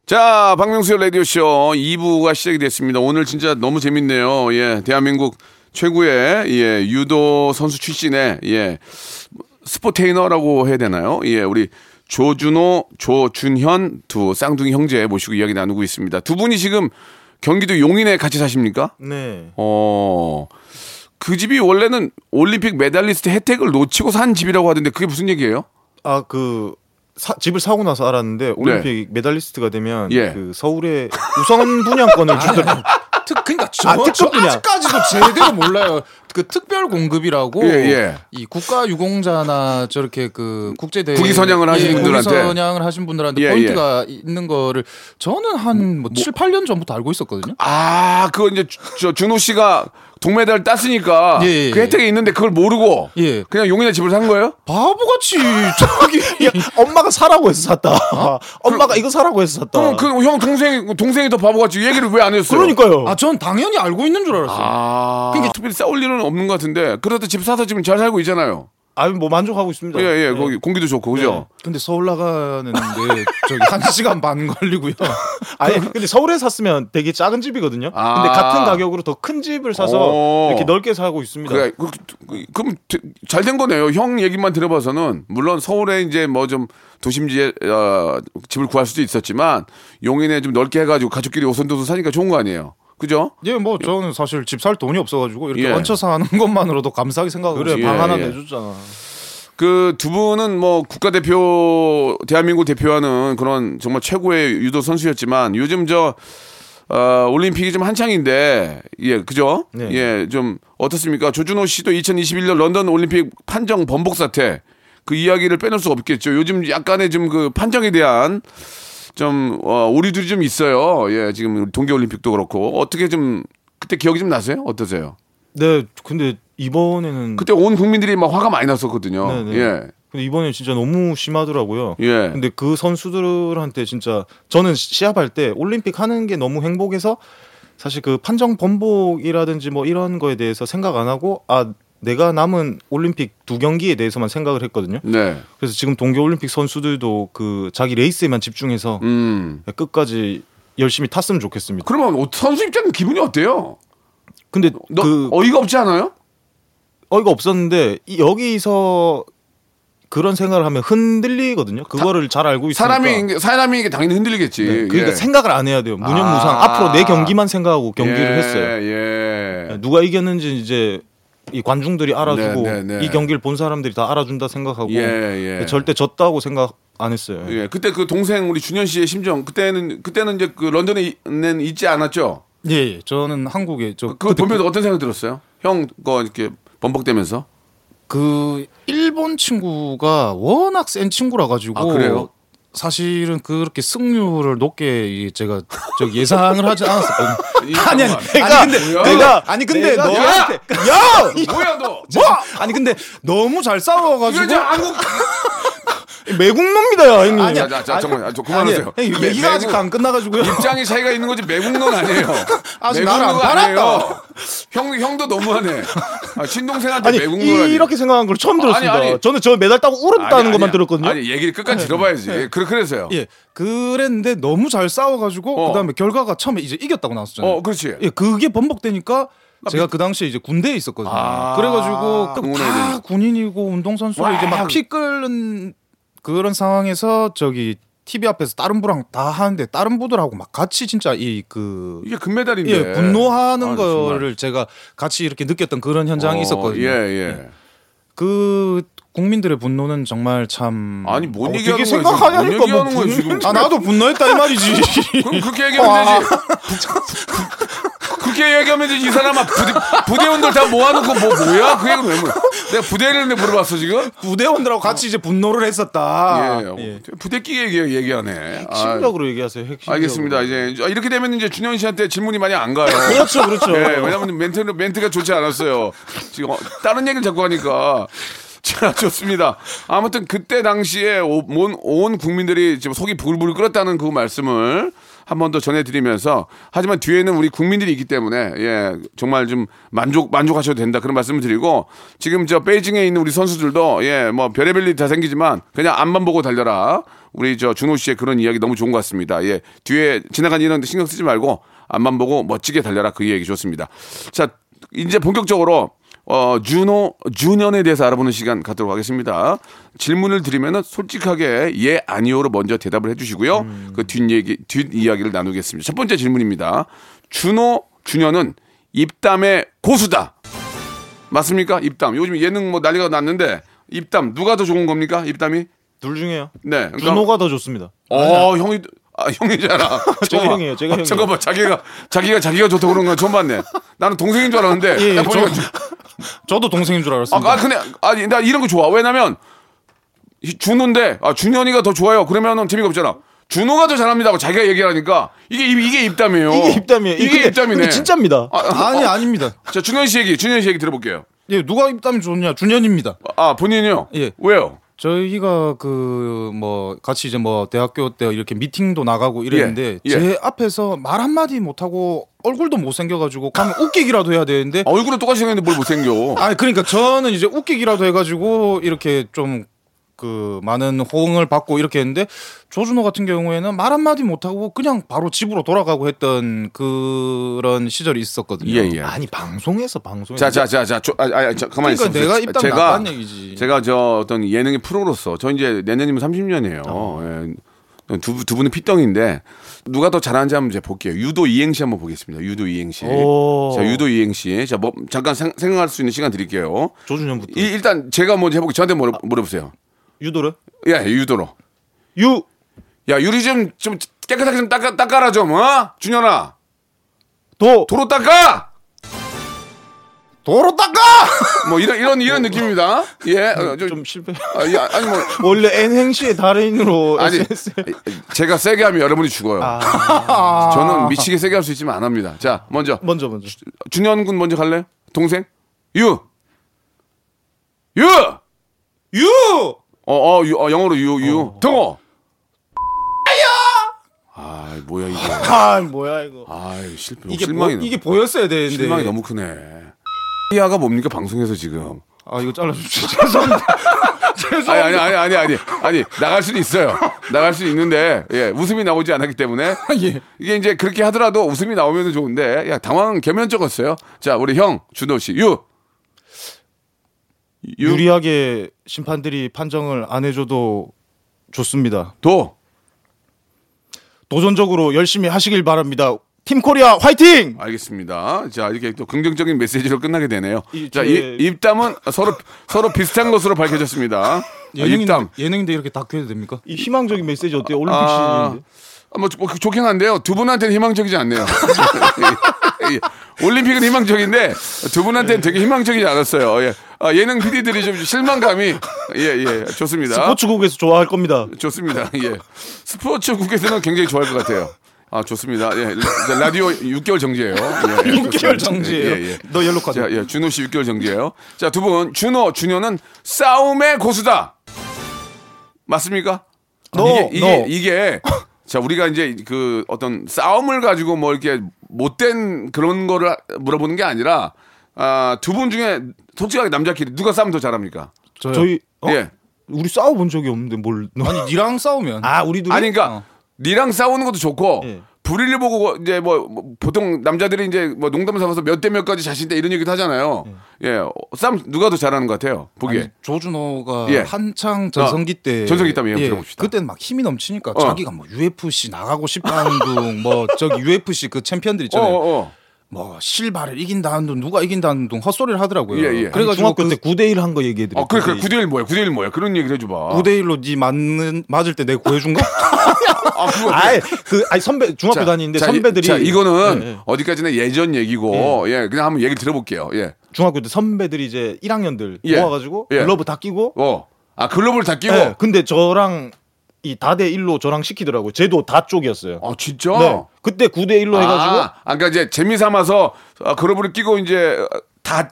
S1: 자, 박명수의 라디오 쇼 2부가 시작이 됐습니다. 오늘 진짜 너무 재밌네요. 예, 대한민국 최고의, 예, 유도 선수 출신의, 예, 스포테이너라고 해야 되나요? 예, 우리 조준호, 조준현 두 쌍둥이 형제 모시고 이야기 나누고 있습니다. 두 분이 지금 경기도 용인에 같이 사십니까?
S2: 네.
S1: 어, 그그 집이 원래는 올림픽 메달리스트 혜택을 놓치고 산 집이라고 하던데 그게 무슨 얘기예요?
S2: 아그 집을 사고 나서 알았는데 올림픽 메달리스트가 되면
S1: 네. 예.
S2: 그 서울에 우선 분양권을 주더라고요. [LAUGHS]
S3: 특 그러니까 저,
S2: 아,
S3: 저. 아직까지도 제대로 몰라요. 그 특별 공급이라고
S1: 예, 예.
S3: 이 국가 유공자나 저렇게 그 국제 대회
S1: 국위 선양을 하신 분들한테.
S3: 국위 선양을 하신 분들한테
S1: 예,
S3: 포인트가 있는 거를 저는 한뭐 7, 8년 전부터 알고 있었거든요.
S1: 아, 그거 이제 주- 저 준호 씨가 동메달 땄으니까
S3: 예, 예,
S1: 그 혜택이 있는데 그걸 모르고
S3: 예.
S1: 그냥 용인에 집을 산 거예요?
S3: 바보같이 [LAUGHS] 저기
S2: 엄마가 사라고 해서 샀다. 엄마가 이거 사라고 해서 샀다.
S1: 그럼 그 형 동생이 동생이 더 바보같이 얘기를 왜 안 했어요?
S2: 그러니까요.
S3: 아 전 당연히 알고 있는 줄 알았어요.
S1: 아, 그러니까 특별히 싸울 일은 없는 것 같은데 그래도 집 사서 지금 잘 살고 있잖아요.
S2: 아니 뭐 만족하고 있습니다.
S1: 예, 예,
S2: 네.
S1: 거기 공기도 좋고 그죠?
S3: 근데 서울 나가는데 [LAUGHS] 저기 한 시간 반 걸리고요. [LAUGHS]
S2: 아니 근데 서울에 샀으면 되게 작은 집이거든요.
S1: 아.
S2: 근데 같은 가격으로 더 큰 집을 사서
S1: 오.
S2: 이렇게 넓게 살고 있습니다.
S1: 그래, 그, 그, 그럼 잘 된 거네요. 형 얘기만 들어봐서는 물론 서울에 이제 뭐 좀 도심지에 어, 집을 구할 수도 있었지만 용인에 좀 넓게 해가지고 가족끼리 오손도손 사니까 좋은 거 아니에요. 그죠?
S3: 예, 뭐 저는 사실 집 살 돈이 없어가지고 이렇게
S1: 예.
S3: 얹혀 사는 것만으로도 감사하게 생각하고
S2: 그래
S3: 있어요.
S2: 방
S1: 예,
S2: 하나
S1: 예.
S2: 내줬잖아.
S1: 그 두 분은 뭐 국가대표 대한민국 대표하는 그런 정말 최고의 유도 선수였지만 요즘 저 어, 올림픽이 좀 한창인데 예 그죠?
S2: 네.
S1: 예좀 어떻습니까? 조준호 씨도 2021년 런던 올림픽 판정 번복 사태 그 이야기를 빼놓을 수 없겠죠. 요즘 약간의 좀 그 판정에 대한 좀 어, 오류들이 좀 있어요. 예 지금 동계올림픽도 그렇고 어떻게 좀 그때 기억이 좀 나세요? 어떠세요?
S2: 네, 근데 이번에는
S1: 그때 온 국민들이 막 화가 많이 났었거든요.
S2: 네, 네.
S1: 예.
S2: 근데 이번에 진짜 너무 심하더라고요.
S1: 예.
S2: 근데 그 선수들한테 진짜 저는 시합할 때 올림픽 하는 게 너무 행복해서 사실 그 판정 번복이라든지 뭐 이런 거에 대해서 생각 안 하고 아 내가 남은 올림픽 두 경기에 대해서만 생각을 했거든요.
S1: 네.
S2: 그래서 지금 동계 올림픽 선수들도 그 자기 레이스에만 집중해서
S1: 음.
S2: 끝까지 열심히 탔으면 좋겠습니다.
S1: 그러면 어- 선수 입장은 기분이 어때요?
S2: 근데 너그
S1: 어이가 없지 않아요?
S2: 어이가 없었는데 이- 여기서 그런 생각을 하면 흔들리거든요. 그거를 잘 알고 있으니까.
S1: 사람이 사람이 이게 당연히 흔들리겠지.
S2: 네, 그러니까
S1: 예.
S2: 생각을 안 해야 돼요. 무념무상.
S1: 아.
S2: 앞으로 내 경기만 생각하고 경기를
S1: 예,
S2: 했어요.
S1: 예.
S2: 누가 이겼는지 이제 이 관중들이 알아주고
S1: 네, 네, 네.
S2: 이 경기를 본 사람들이 다 알아준다 생각하고
S1: 예, 예.
S2: 절대 졌다고 생각 안 했어요.
S1: 예. 그때 그 동생 우리 준현 씨의 심정 그때는 그때는 이제 그 런던에는 있지 않았죠.
S3: 예, 예, 저는 한국에 저
S1: 그거 보면서 어떤 생각 들었어요? 형 거 이렇게 번복되면서.
S3: 그 일본 친구가 워낙 센 친구라 가지고
S1: 아, 그래요?
S3: 사실은 그렇게 승률을 높게 이 제가 저 예상을 하지 않았었거든요. [LAUGHS]
S1: 아니
S3: 아니,
S1: 내가
S3: 아니, 근데
S1: 내가
S3: 아니 근데
S2: 내가
S3: 너
S1: 야!
S3: 야!
S1: 뭐야 너?
S3: 뭐? 아니 근데 너무 잘 싸워
S1: 이거
S3: 가지고
S1: 이제 한국 [LAUGHS]
S2: 매국노입니다, 형님.
S1: 아니야, 자, 자, 잠깐만, 아, 저 그만하세요.
S3: 아니,
S1: 매-
S3: 얘기가 아직
S1: 매국-
S3: 안 끝나 가지고요.
S1: 입장이 차이가 있는 거지 매국노는 아니에요. [LAUGHS]
S3: 아직 안 팔았다.
S1: 아니에요. 형 형도 너무하네. 아, 친동생한테
S2: 아니
S1: 매국노라니.
S2: 이렇게 생각한 걸 처음 들었습니다.
S1: 아니, 아니.
S2: 저는 저 메달 따고 울었다는
S1: 아니,
S2: 것만. 들었거든요.
S1: 아니 얘기를 끝까지 들어봐야지. 예, 그래 그래서요.
S3: 예, 그랬는데 너무 잘 싸워 가지고
S1: 어.
S3: 그다음에 결과가 처음에 이제 이겼다고 나왔잖아요.
S1: 어, 그렇지.
S3: 예, 그게 번복되니까 제가 그 당시에 이제 군대에 있었거든요.
S1: 아,
S3: 그래가지고 그 다. 군인이고 운동선수로
S1: 와.
S3: 이제 막 피 끓는 그런 상황에서 저기 TV 앞에서 다른 부랑 다 하는데 다른 부들하고 막 같이 진짜 이 그
S1: 이게 금메달인데.
S3: 예, 분노하는
S1: 아,
S3: 거를 제가 같이 이렇게 느꼈던 그런 현장이
S1: 어,
S3: 있었거든요.
S1: 예, 예.
S3: 그 국민들의 분노는 정말 참
S1: 아니 뭔
S2: 어,
S1: 얘기하는 거야?
S2: 생각하냐니까
S1: 얘기하는
S2: 뭐
S1: 거야
S2: 분-
S1: 지금?
S3: 아 나도 분노했다 이 말이지. [LAUGHS]
S1: 그럼 그렇게 얘기하면 되지. [LAUGHS] 그렇게 얘기하면. 이 사람아 부대, 부대원들 다 모아놓고 뭐 뭐야? 그 얘기를 왜 물어? 내가 부대를 내 물어봤어 지금?
S3: 부대원들하고 같이 이제 분노를 했었다.
S1: 예, 부대끼 얘기 얘기하네. 아,
S2: 핵심적으로 얘기하세요. 핵심적으로.
S1: 알겠습니다. 이제 이렇게 되면 이제 준현 씨한테 질문이 많이 안 가요.
S2: 그렇죠, 그렇죠.
S1: 예, 왜냐면 멘트 멘트가 좋지 않았어요. 지금 어, 다른 얘기를 자꾸 하니까. 자, 좋습니다. 아무튼 그때 당시에 오- 온, 온 국민들이 지금 속이 부글부글 끓었다는 그 말씀을 한 번 더 전해드리면서 하지만 뒤에는 우리 국민들이 있기 때문에 예 정말 좀 만족 만족하셔도 된다 그런 말씀을 드리고 지금 저 베이징에 있는 우리 선수들도 예 뭐 별의별 일이 다 생기지만 그냥 앞만 보고 달려라. 우리 저 준호 씨의 그런 이야기 너무 좋은 것 같습니다. 예 뒤에 지나간 일은 신경 쓰지 말고 앞만 보고 멋지게 달려라. 그 얘기 좋습니다. 자 이제 본격적으로 어, 준호, 준현에 대해서 알아보는 시간 갖도록 하겠습니다. 질문을 드리면은 솔직하게 예, 아니오로 먼저 대답을 해주시고요. 그 뒷얘기, 뒷이야기를 나누겠습니다. 첫 번째 질문입니다. 준호, 준현은 입담의 고수다. 맞습니까? 입담. 요즘 예능 뭐 난리가 났는데 입담 누가 더 좋은 겁니까? 입담이?
S2: 둘 중에요.
S1: 네. 그러니까-
S2: 준호가 더 좋습니다.
S1: 어, 형이 아, 형이잖아. [LAUGHS]
S2: 제가
S1: 잠깐만.
S2: 형이에요, 제가
S1: 아,
S2: 형이에요.
S1: 잠깐만, 자기가 자기가 자기가 좋다고 그런 건 처음 봤네. 나는 동생인 줄 알았는데.
S2: 예,
S1: 딱 보니까
S2: 저-
S1: 주-
S3: 저도 동생인 줄
S1: 아,
S3: 알았습니다.
S1: 아, 근데 아니 나 이런 거 좋아. 왜냐면 이 준호인데 아 준현이가 더 좋아요. 그러면은 재미가 없잖아. 준호가 더 잘합니다고 자기가 얘기를 하니까 이게 입- 이게 입담이에요.
S2: 이게 입담이에요.
S1: 이게
S2: 근데-
S1: 입담이네.
S2: 근데 진짜입니다.
S3: 아니 아닙니다.
S1: 자 준현 씨 얘기, 준현 씨 얘기 들어볼게요.
S3: 예, 누가 입담이 좋냐? 준현입니다.
S1: 아 본인이요?
S3: 예.
S1: 왜요?
S3: 저희가 그 뭐 같이 이제 뭐 대학교 때 이렇게 미팅도 나가고 이랬는데
S1: 예, 예.
S3: 제 앞에서 말 한마디 못 하고 얼굴도 못 생겨가지고 가면 웃기기라도 해야 되는데
S1: 얼굴은 똑같이 생겼는데 뭘 못 생겨.
S3: 아니 그러니까 저는 이제 웃기기라도 해가지고 이렇게 좀 그 많은 호응을 받고 이렇게 했는데 조준호 같은 경우에는 말 한마디 못하고 그냥 바로 집으로 돌아가고 했던 그런 시절이 있었거든요.
S1: 예, 예.
S2: 아니 방송에서 방송에서
S1: 자, 자, 자, 자, 저, 아, 아, 자, 가만히
S3: 그러니까
S1: 있어.
S3: 내가 입담
S1: 제가
S3: 나간 얘기지.
S1: 제가 저 어떤 예능의 프로로서 저 이제 내년이면 30년이에요. 예. 두, 두 분은 피덩인데 누가 더 잘하는지 한번 이제 볼게요. 유도 이행시 한번 보겠습니다. 유도 이행시.
S2: 오.
S1: 자, 유도 이행시. 자, 뭐 잠깐 생, 생각할 수 있는 시간 드릴게요.
S2: 조준현부터
S1: 이- 일단 제가 먼저 해볼게요. 저한테 물어, 물어보세요.
S2: 유도를
S1: 예, 유도로.
S2: 유
S1: 야, 유리 좀, 좀 깨끗하게 좀 닦아, 닦아라 좀, 어? 준현아.
S2: 도
S1: 도로 닦아!
S3: 도로 닦아!
S1: 뭐 이런, 이런, 이런 느낌입니다. 예. 어, 좀,
S2: 좀 실패.
S1: 아, 예, 아니 뭐. [LAUGHS]
S2: 원래 N행시의 달인으로
S1: 아니 제가 세게 하면 여러분이 죽어요.
S2: 아. [LAUGHS]
S1: 저는 미치게 세게 할 수 있지만 안 합니다. 자 먼저
S2: 먼저 먼저
S1: 준현 군 먼저 갈래요? 동생 유 유.
S2: 유
S1: 어, 어, 유, 어 영어로 유, 유. 등호. 아, 뭐야 이게. [LAUGHS]
S2: 아 뭐야 이거
S1: 아, 실패.
S3: 이게
S1: 실망이
S3: 보, 이게 보였어야 되는데
S1: 실망이 너무 크네. 이하가 뭡니까 방송에서 지금?
S3: 아 이거 잘라주십시오. [LAUGHS] [LAUGHS] 죄송합니다.
S1: 아니 아니 아니 아니 아니 아니 나갈 수는 있어요. 나갈 수는 있는데 예 웃음이 나오지 않았기 때문에
S3: 예.
S1: 이게 이제 그렇게 하더라도 웃음이 나오면 좋은데 야 당황 겸연쩍었어요. 자 우리 형 준호 씨 유. 유.
S2: 유리하게 심판들이 판정을 안 해줘도 좋습니다.
S1: 도.
S2: 도전적으로 열심히 하시길 바랍니다. 팀 코리아 화이팅!
S1: 알겠습니다. 자 이렇게 또 긍정적인 메시지로 끝나게 되네요.
S2: 이-
S1: 자
S2: 제-
S1: 이- 입담은 서로 서로 비슷한 것으로 밝혀졌습니다. 아,
S3: 예능인데,
S1: 입담.
S3: 예능인데 이렇게 다큐 해도 됩니까?
S2: 이 희망적인 메시지 어때요? 올림픽
S1: 아,
S2: 시즌인데.
S1: 아, 뭐, 뭐 좋긴 한데요. 두 분한테는 희망적이지 않네요. [LAUGHS] 예. 올림픽은 희망적인데 두 분한테는 되게 희망적이지 않았어요. 예. 아, 예능 PD들이 좀 실망감이 예, 예. 좋습니다.
S2: 스포츠국에서 좋아할 겁니다.
S1: 좋습니다. 예. 스포츠국에서는 굉장히 좋아할 것 같아요. 아, 좋습니다. 예. 라- 라디오 6개월 정지예요. 예,
S2: 6개월 정지예요.
S1: 예, 예. [LAUGHS]
S2: 너 옐로 카드.
S1: 자, 예, 준호 씨 6개월 정지예요. 자, 두 분, 준호, 준호는 싸움의 고수다. 맞습니까?
S2: 너,
S1: 이게 이게,
S2: 너.
S1: 이게 자 우리가 이제 그 어떤 싸움을 가지고 뭐 이렇게 못된 그런 거를 물어보는 게 아니라 아, 두 분 중에 솔직하게 남자끼리 누가 싸움 더 잘합니까?
S3: 저요.
S2: 저희 어?
S1: 예.
S2: 우리 싸워 본 적이 없는데 뭘?
S3: 아니 [LAUGHS] 니랑 싸우면
S2: 아 우리 둘이
S1: 아니 그러니까 니랑 싸우는 것도 좋고
S2: 예.
S1: 불의를 보고 이제 뭐, 뭐 보통 남자들이 이제 뭐 농담 삼아서 몇 대 몇까지 자신 있다 이런 얘기도 하잖아요. 예. 어, 싸움 누가 더 잘하는 것 같아요? 보기에.
S3: 아니, 조준호가
S1: 예.
S3: 한창 전성기 때
S1: 전성기 때문에 한번 들어봅시다.
S3: 그때는 막 힘이 넘치니까
S1: 어.
S3: 자기가 뭐 UFC 나가고 싶다는 둥, 뭐 저기 UFC 그 챔피언들
S1: 어,
S3: 있잖아요.
S1: 어, 어.
S3: 뭐 실바를 이긴다는 둥, 누가 이긴다는 둥 헛소리를 하더라고요.
S1: 예, 예.
S3: 그래가지고
S2: 중학교
S3: 그
S2: 때 9대 1 한 거 얘기해 드릴게요.
S1: 어, 그래, 그래. 9대 1 뭐야? 9대 1 뭐야? 그런 얘기를 해줘 봐.
S3: 9대 1로 니 맞는 맞을 때 내가 구해 준 거? [LAUGHS]
S1: 아, 그거.
S2: 아이 그 아니 선배 중학교 다니는데
S1: 자,
S2: 선배들이
S1: 자, 이거는
S2: 예, 예.
S1: 어디까지나 예전 얘기고, 예, 그냥 한번 얘기 들어볼게요. 예.
S2: 중학교 때 선배들이 이제 1학년들
S1: 예.
S2: 모아가지고
S1: 예.
S2: 글러브 다 끼고
S1: 어. 아, 글로벌 다 끼고.
S2: 예, 근데 저랑 이 다대 1로 저랑 시키더라고요. 쟤도 다 쪽이었어요.
S1: 아, 진짜?
S2: 네. 그때 9대 1로 해가지고
S1: 아, 아, 그러니까 이제 재미 삼아서 아, 글러브를 끼고 이제 다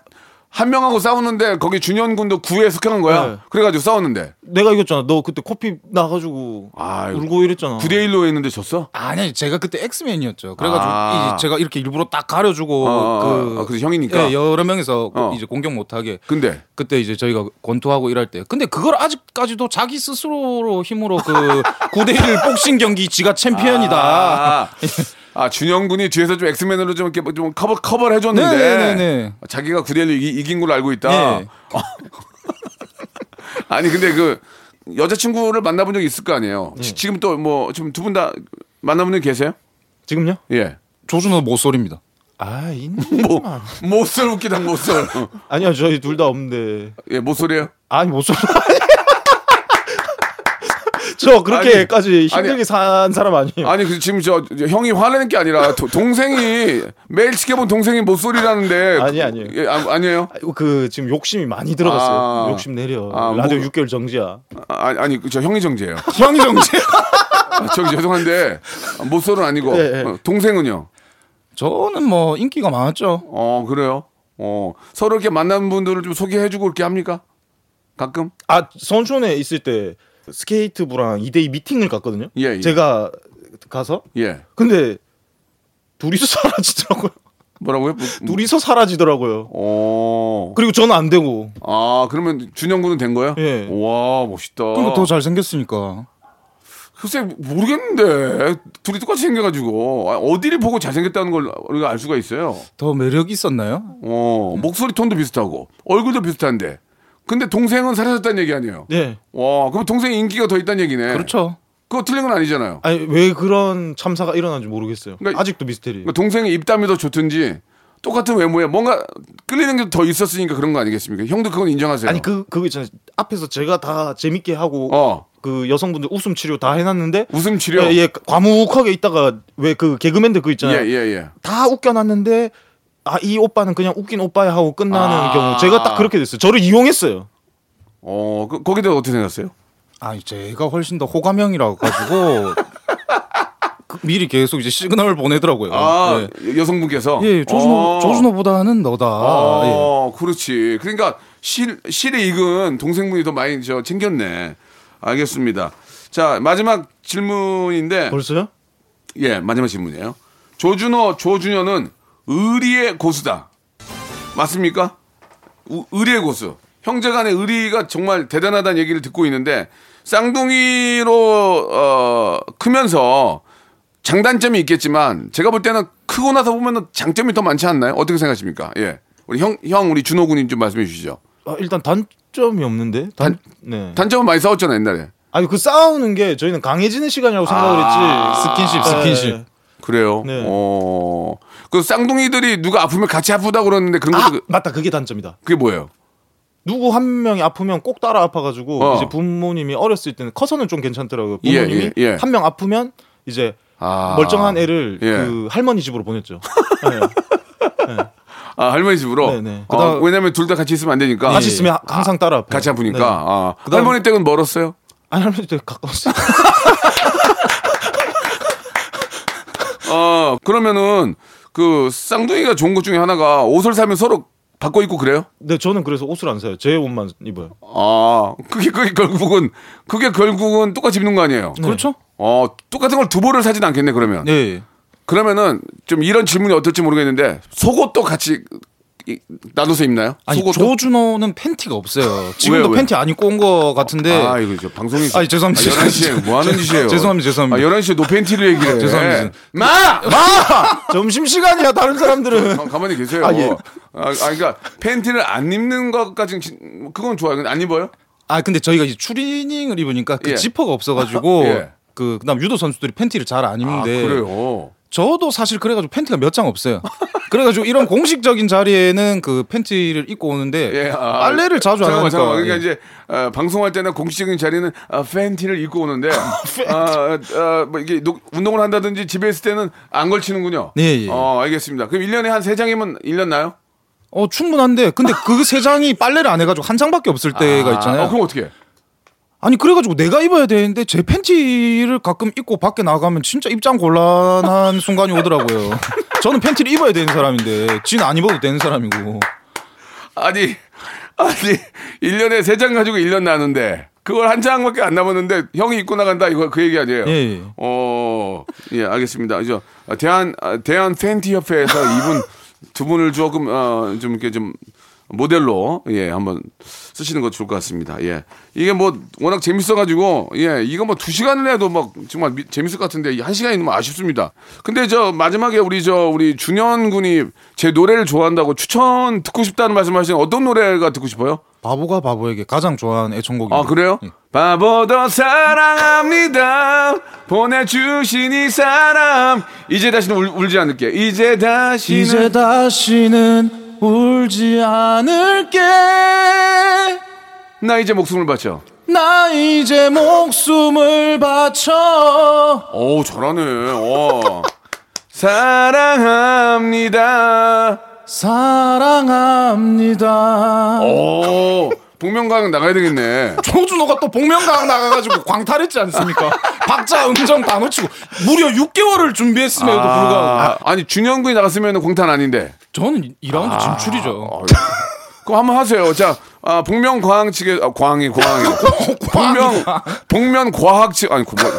S1: 한 명하고 싸우는데 거기 준현 군도 구에 속한 거야.
S2: 네.
S1: 그래가지고 싸웠는데.
S2: 내가 이겼잖아. 너 그때 코피 나가지고
S1: 아유.
S2: 울고 이랬잖아.
S1: 9대 1로 했는데 졌어?
S3: 아니 제가 그때 엑스맨이었죠. 그래가지고
S1: 아.
S3: 제가 이렇게 일부러 딱 가려주고
S1: 어, 어,
S3: 그
S1: 어, 그래서 형이니까?
S3: 예, 여러 명이서
S1: 어.
S3: 이제 공격 못하게
S1: 근데
S3: 그때 이제 저희가 권투하고 일할 때 근데 그걸 아직까지도 자기 스스로로 힘으로 그 [LAUGHS] 9대 1 복싱 경기 지가 챔피언이다. [LAUGHS]
S1: 아, 아, 준현 군이 뒤에서 좀 엑스맨으로 좀 이렇게 좀 커버 커버를 해줬는데
S3: 네네네.
S1: 자기가 9대 1로 이긴 걸로 알고 있다.
S3: 네. [LAUGHS]
S1: 아니 근데 그 여자친구를 만나본 적이 있을 거 아니에요. 지- 지금 또 뭐 지금 두 분 다 만나본 분 계세요?
S2: 지금요?
S1: 예.
S3: 조준호 모쏠입니다. 아, 있는 [LAUGHS]
S1: 뭐 못쏠 웃기다 못쏠. [LAUGHS]
S2: 아니요, 저희 둘 다 없는데.
S1: 예, 못쏠이에요?
S2: 아니, 못 쏘. 저 그렇게까지
S1: 아니,
S2: 힘들게 산 사람 아니에요.
S1: 아니 그 지금 저, 저 형이 화내는 게 아니라 도- 동생이 매일 지켜본 동생이 못쏠이라는데
S2: 아니, 아니에요.
S1: 예, 아, 아니에요?
S2: 아이고, 그 지금 욕심이 많이 들어갔어요.
S1: 아.
S2: 욕심 내려.
S1: 아,
S2: 라디오
S1: 뭐-
S2: 6개월 정지야.
S1: 아, 아니 저 형이 정지예요. [LAUGHS]
S3: 형이 정체.
S1: 아, 저기 죄송한데 못쏠은 아니고
S2: 예, 예.
S1: 어, 동생은요?
S3: 저는 뭐 인기가 많았죠.
S1: 어 그래요? 어 서로 이렇게 만난 분들을 좀 소개해주고 그렇게 합니까? 가끔?
S2: 아, 선촌에 있을 때 스케이트부랑 2대2 미팅을 갔거든요.
S1: 예, 예.
S2: 제가 가서.
S1: 예.
S2: 근데 둘이서 [LAUGHS] 사라지더라고요.
S1: 뭐라고요? 뭐,
S2: 둘이서 사라지더라고요.
S1: 어.
S2: 그리고 저는 안 되고.
S1: 아 그러면 준영 군은 된 거예요?
S2: 예.
S1: 와 멋있다.
S3: 그리고 더 잘생겼으니까.
S1: 글쎄 모르겠는데 둘이 똑같이 생겨가지고 아, 어디를 보고 잘생겼다는 걸 우리가 알 수가 있어요.
S3: 더 매력 있었나요?
S1: 어 목소리 톤도 비슷하고 얼굴도 비슷한데 근데 동생은 사라졌다는 얘기 아니에요.
S2: 네.
S1: 와 그럼 동생 인기가 더 있다는 얘기네.
S3: 그렇죠.
S1: 그거 틀린 건 아니잖아요.
S2: 아니 왜 그런 참사가 일어난지 모르겠어요.
S1: 그러니까-
S2: 아직도 미스테리.
S1: 그러니까 동생이 입담이 더 좋든지 똑같은 외모에 뭔가 끌리는 게 더 있었으니까 그런 거 아니겠습니까? 형도 그건 인정하세요.
S2: 아니 그 그거 있잖아요. 앞에서 제가 다 재밌게 하고
S1: 어
S2: 그 여성분들 웃음 치료 다 해놨는데
S1: 웃음 치료.
S2: 예, 예, 과묵하게 있다가 왜 그 개그맨들 그 있잖아요.
S1: 예, 예, 예.
S2: 다 웃겨놨는데 아 이 오빠는 그냥 웃긴 오빠야 하고 끝나는
S1: 아.
S2: 경우 제가 딱 그렇게 됐어요. 저를 이용했어요.
S1: 어, 그, 거기다 어떻게 생각했어요?
S3: 아, 제가 훨씬 더 호감형이라 가지고 그 미리 계속 이제 시그널을 보내더라고요.
S1: 아,
S3: 예.
S1: 여성분께서?
S3: 예, 조준호
S1: 어.
S3: 조준호보다는 너다. 예.
S1: 어, 그렇지. 그러니까 실, 실에 익은 동생분이 더 많이 저 챙겼네. 알겠습니다. 자, 마지막 질문인데,
S2: 벌써요?
S1: 예, 마지막 질문이에요. 조준호, 조준현은 의리의 고수다. 맞습니까? 우- 의리의 고수. 형제 간의 의리가 정말 대단하다는 얘기를 듣고 있는데, 쌍둥이로, 어, 크면서 장단점이 있겠지만, 제가 볼 때는 크고 나서 보면 장점이 더 많지 않나요? 어떻게 생각하십니까? 예. 우리 형, 형, 우리 준호 군님 좀 말씀해 주시죠.
S2: 아, 일단 단점이 없는데. 단, 네.
S1: 단점은 많이 싸웠잖아, 옛날에.
S2: 아니 그 싸우는 게 저희는 강해지는 시간이라고 생각을
S1: 아,
S2: 했지.
S3: 스킨십, 스킨십.
S2: 네.
S1: 그래요.
S2: 네.
S1: 어. 그 쌍둥이들이 누가 아프면 같이 아프다고 그러는데 그런
S2: 아
S1: 것도
S2: 맞다 그게 단점이다.
S1: 그게 뭐예요?
S2: 누구 한 명이 아프면 꼭 따라 아파가지고
S1: 어.
S2: 이제 부모님이 어렸을 때는 커서는 좀 괜찮더라고요.
S1: 예,
S2: 부모님이
S1: 예, 예.
S2: 한명 아프면 이제
S1: 아.
S2: 멀쩡한 애를
S1: 예.
S2: 그 할머니 집으로 보냈죠. [LAUGHS] 네.
S1: 아, 할머니 집으로.
S2: 네, 네.
S1: 어,
S2: 그다음-
S1: 왜냐면 둘 다 같이 있으면 안 되니까.
S2: 같이 있으면 하- 항상 따라 아파요.
S1: 같이 아프니까.
S2: 네.
S1: 아.
S2: 그다음-
S1: 할머니 댁은 멀었어요?
S2: 아니 할머니 댁 가까웠어요. [LAUGHS]
S1: 어, 그러면은 그 쌍둥이가 좋은 것 중에 하나가 옷을 사면 서로 바꿔 입고 그래요?
S2: 네 저는 그래서 옷을 안 사요. 제 옷만 입어요.
S1: 아, 그게 그게 결국은 그게 결국은 똑같이 입는 거 아니에요?
S3: 그렇죠?
S1: 어, 똑같은 걸 두 벌을 사진 않겠네 그러면.
S3: 네.
S1: 그러면은 좀 이런 질문이 어떨지 모르겠는데 속옷도 같이 이- 나눠서 입나요?
S3: 아니
S1: 속옷도?
S3: 조준호는 팬티가 없어요. 지금도
S1: 왜?
S3: 팬티 안 입고 온 거 같은데.
S1: 아, 이거 저 방송이
S3: 아니, 죄송합니다.
S1: 11 시에 뭐 하는 짓이에요? [LAUGHS]
S3: 죄송합니다, 죄송합니다.
S1: 아, 11 시에 노 팬티를 얘기를 해.
S3: 죄송합니다.
S1: 마! [LAUGHS]
S2: 점심 시간이야 다른 사람들은.
S1: 가- 가만히 계세요.
S2: 아, 예.
S1: 아, 아, 그러니까 팬티를 안 입는 것까지는 진- 그건 좋아요. 근데 안 입어요?
S3: 아 근데 저희가 이제 추리닝을 입으니까 그
S1: 예.
S3: 지퍼가 없어가지고 [LAUGHS]
S1: 예.
S3: 그 그다음 유도 선수들이 팬티를 잘안
S1: 아,
S3: 입는데
S1: 그래요.
S3: 저도 사실 그래가지고 팬티가 몇 장 없어요. 그래가지고 이런 [LAUGHS] 공식적인 자리에는 그 팬티를 입고 오는데
S1: 예, 아,
S3: 빨래를 자주 안 하니까
S1: 잠깐만. 그러니까
S3: 예.
S1: 이제 어, 방송할 때는 공식적인 자리는 어, 팬티를 입고 오는데 [LAUGHS] 어, 어, 뭐 이게 노- 운동을 한다든지 집에 있을 때는 안 걸치는군요.
S3: 네, 예.
S1: 어, 알겠습니다. 그럼 1년에 한 세 장이면 1년 나요?
S3: 어 충분한데 근데 그 세 장이 빨래를 안 해가지고 한 장밖에 없을 때가 있잖아요.
S1: 어, 그럼 어떻게 해?
S3: 아니 그래가지고 내가 입어야 되는데 제 팬티를 가끔 입고 밖에 나가면 진짜 입장 곤란한 [LAUGHS] 순간이 오더라고요. 저는 팬티를 입어야 되는 사람인데 지는 안 입어도 되는 사람이고.
S1: 아니, 아니, 1년에 세 장 가지고 1년 나는데, 그걸 한 장밖에 안 남았는데, 형이 입고 나간다, 이거 그 얘기 아니에요?
S3: 예.
S1: 어, 예, 알겠습니다. 이제, 대한, 아, 대한 팬티 협회에서 [LAUGHS] 이분 두 분을 조금, 어, 좀 이렇게 좀, 모델로, 예, 한번 쓰시는 거 좋을 것 같습니다. 예. 이게 뭐, 워낙 재밌어가지고, 예, 이거 뭐 두 시간을 해도 막 정말 미- 재밌을 것 같은데, 한 시간이 너무 아쉽습니다. 근데 저, 마지막에 우리 저, 우리 준현 군이 제 노래를 좋아한다고 추천 듣고 싶다는 말씀 하시는 어떤 노래가 듣고 싶어요?
S3: 바보가 바보에게 가장 좋아하는 애청곡입니다.
S1: 아 그래요? 바보도 사랑합니다. 보내주신 이 사람. 이제 다시는 울, 울지 않을게. 이제 다시는
S3: 이제 다시는 울지 않을게.
S1: 나 이제 목숨을 바쳐.
S3: 나 이제 목숨을 바쳐.
S1: 오 잘하네. 어. 사랑합니다.
S3: 사랑합니다.
S1: 오 복면가왕 나가야 되겠네.
S3: 조준호가 또 복면가왕 나가가지고 광탈했지 않습니까? 박자 음정 다 놓치고 무려 6개월을 준비했음에도 불구하고
S1: 아, 아니 준영군이 나갔으면 공탄 아닌데.
S3: 저는 2라운드 진출이죠.
S1: 어, [LAUGHS] 그럼 한번 하세요. 자, 아, 복면 과학 측에 아, 광이 광이 [LAUGHS] 복면 복면 과학 측 아니 뭐,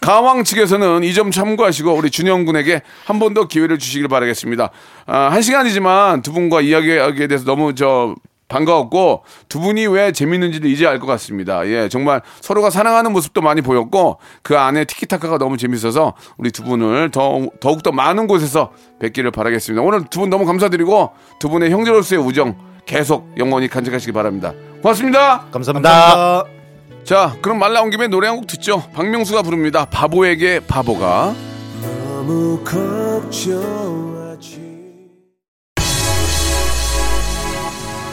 S1: 가왕 측에서는 이 점 참고하시고 우리 준영 군에게 한 번 더 기회를 주시길 바라겠습니다. 아, 한 시간이지만 두 분과 이야기하게 돼서 너무 저 반가웠고 두 분이 왜 재밌는지도 이제 알 것 같습니다. 예, 정말 서로가 사랑하는 모습도 많이 보였고 그 안에 티키타카가 너무 재밌어서 우리 두 분을 더 더욱 더 많은 곳에서 뵙기를 바라겠습니다. 오늘 두 분 너무 감사드리고 두 분의 형제로서의 우정 계속 영원히 간직하시기 바랍니다. 고맙습니다.
S2: 감사합니다.
S1: 자, 그럼 말 나온 김에 노래 한 곡 듣죠. 박명수가 부릅니다. 바보에게 바보가.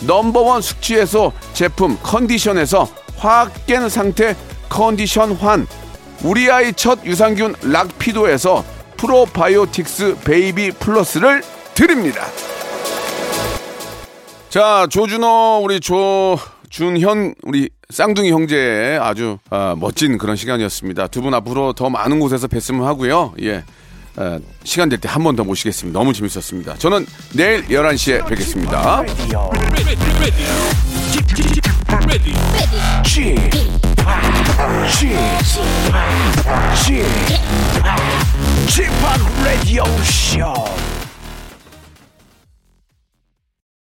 S1: 넘버원 숙취해소 제품 컨디션에서 화학 깬 상태 컨디션 환 우리 아이 첫 유산균 락피도에서 프로바이오틱스 베이비 플러스를 드립니다. 자 조준호 우리 조준현 우리 쌍둥이 형제의 아주 아, 멋진 그런 시간이었습니다. 두 분 앞으로 더 많은 곳에서 뵀으면 하고요. 예. 아, 시간 될 때 한 번 더 모시겠습니다. 너무 재밌었습니다. 저는 내일 11시에 뵙겠습니다.
S6: G, Radio Show.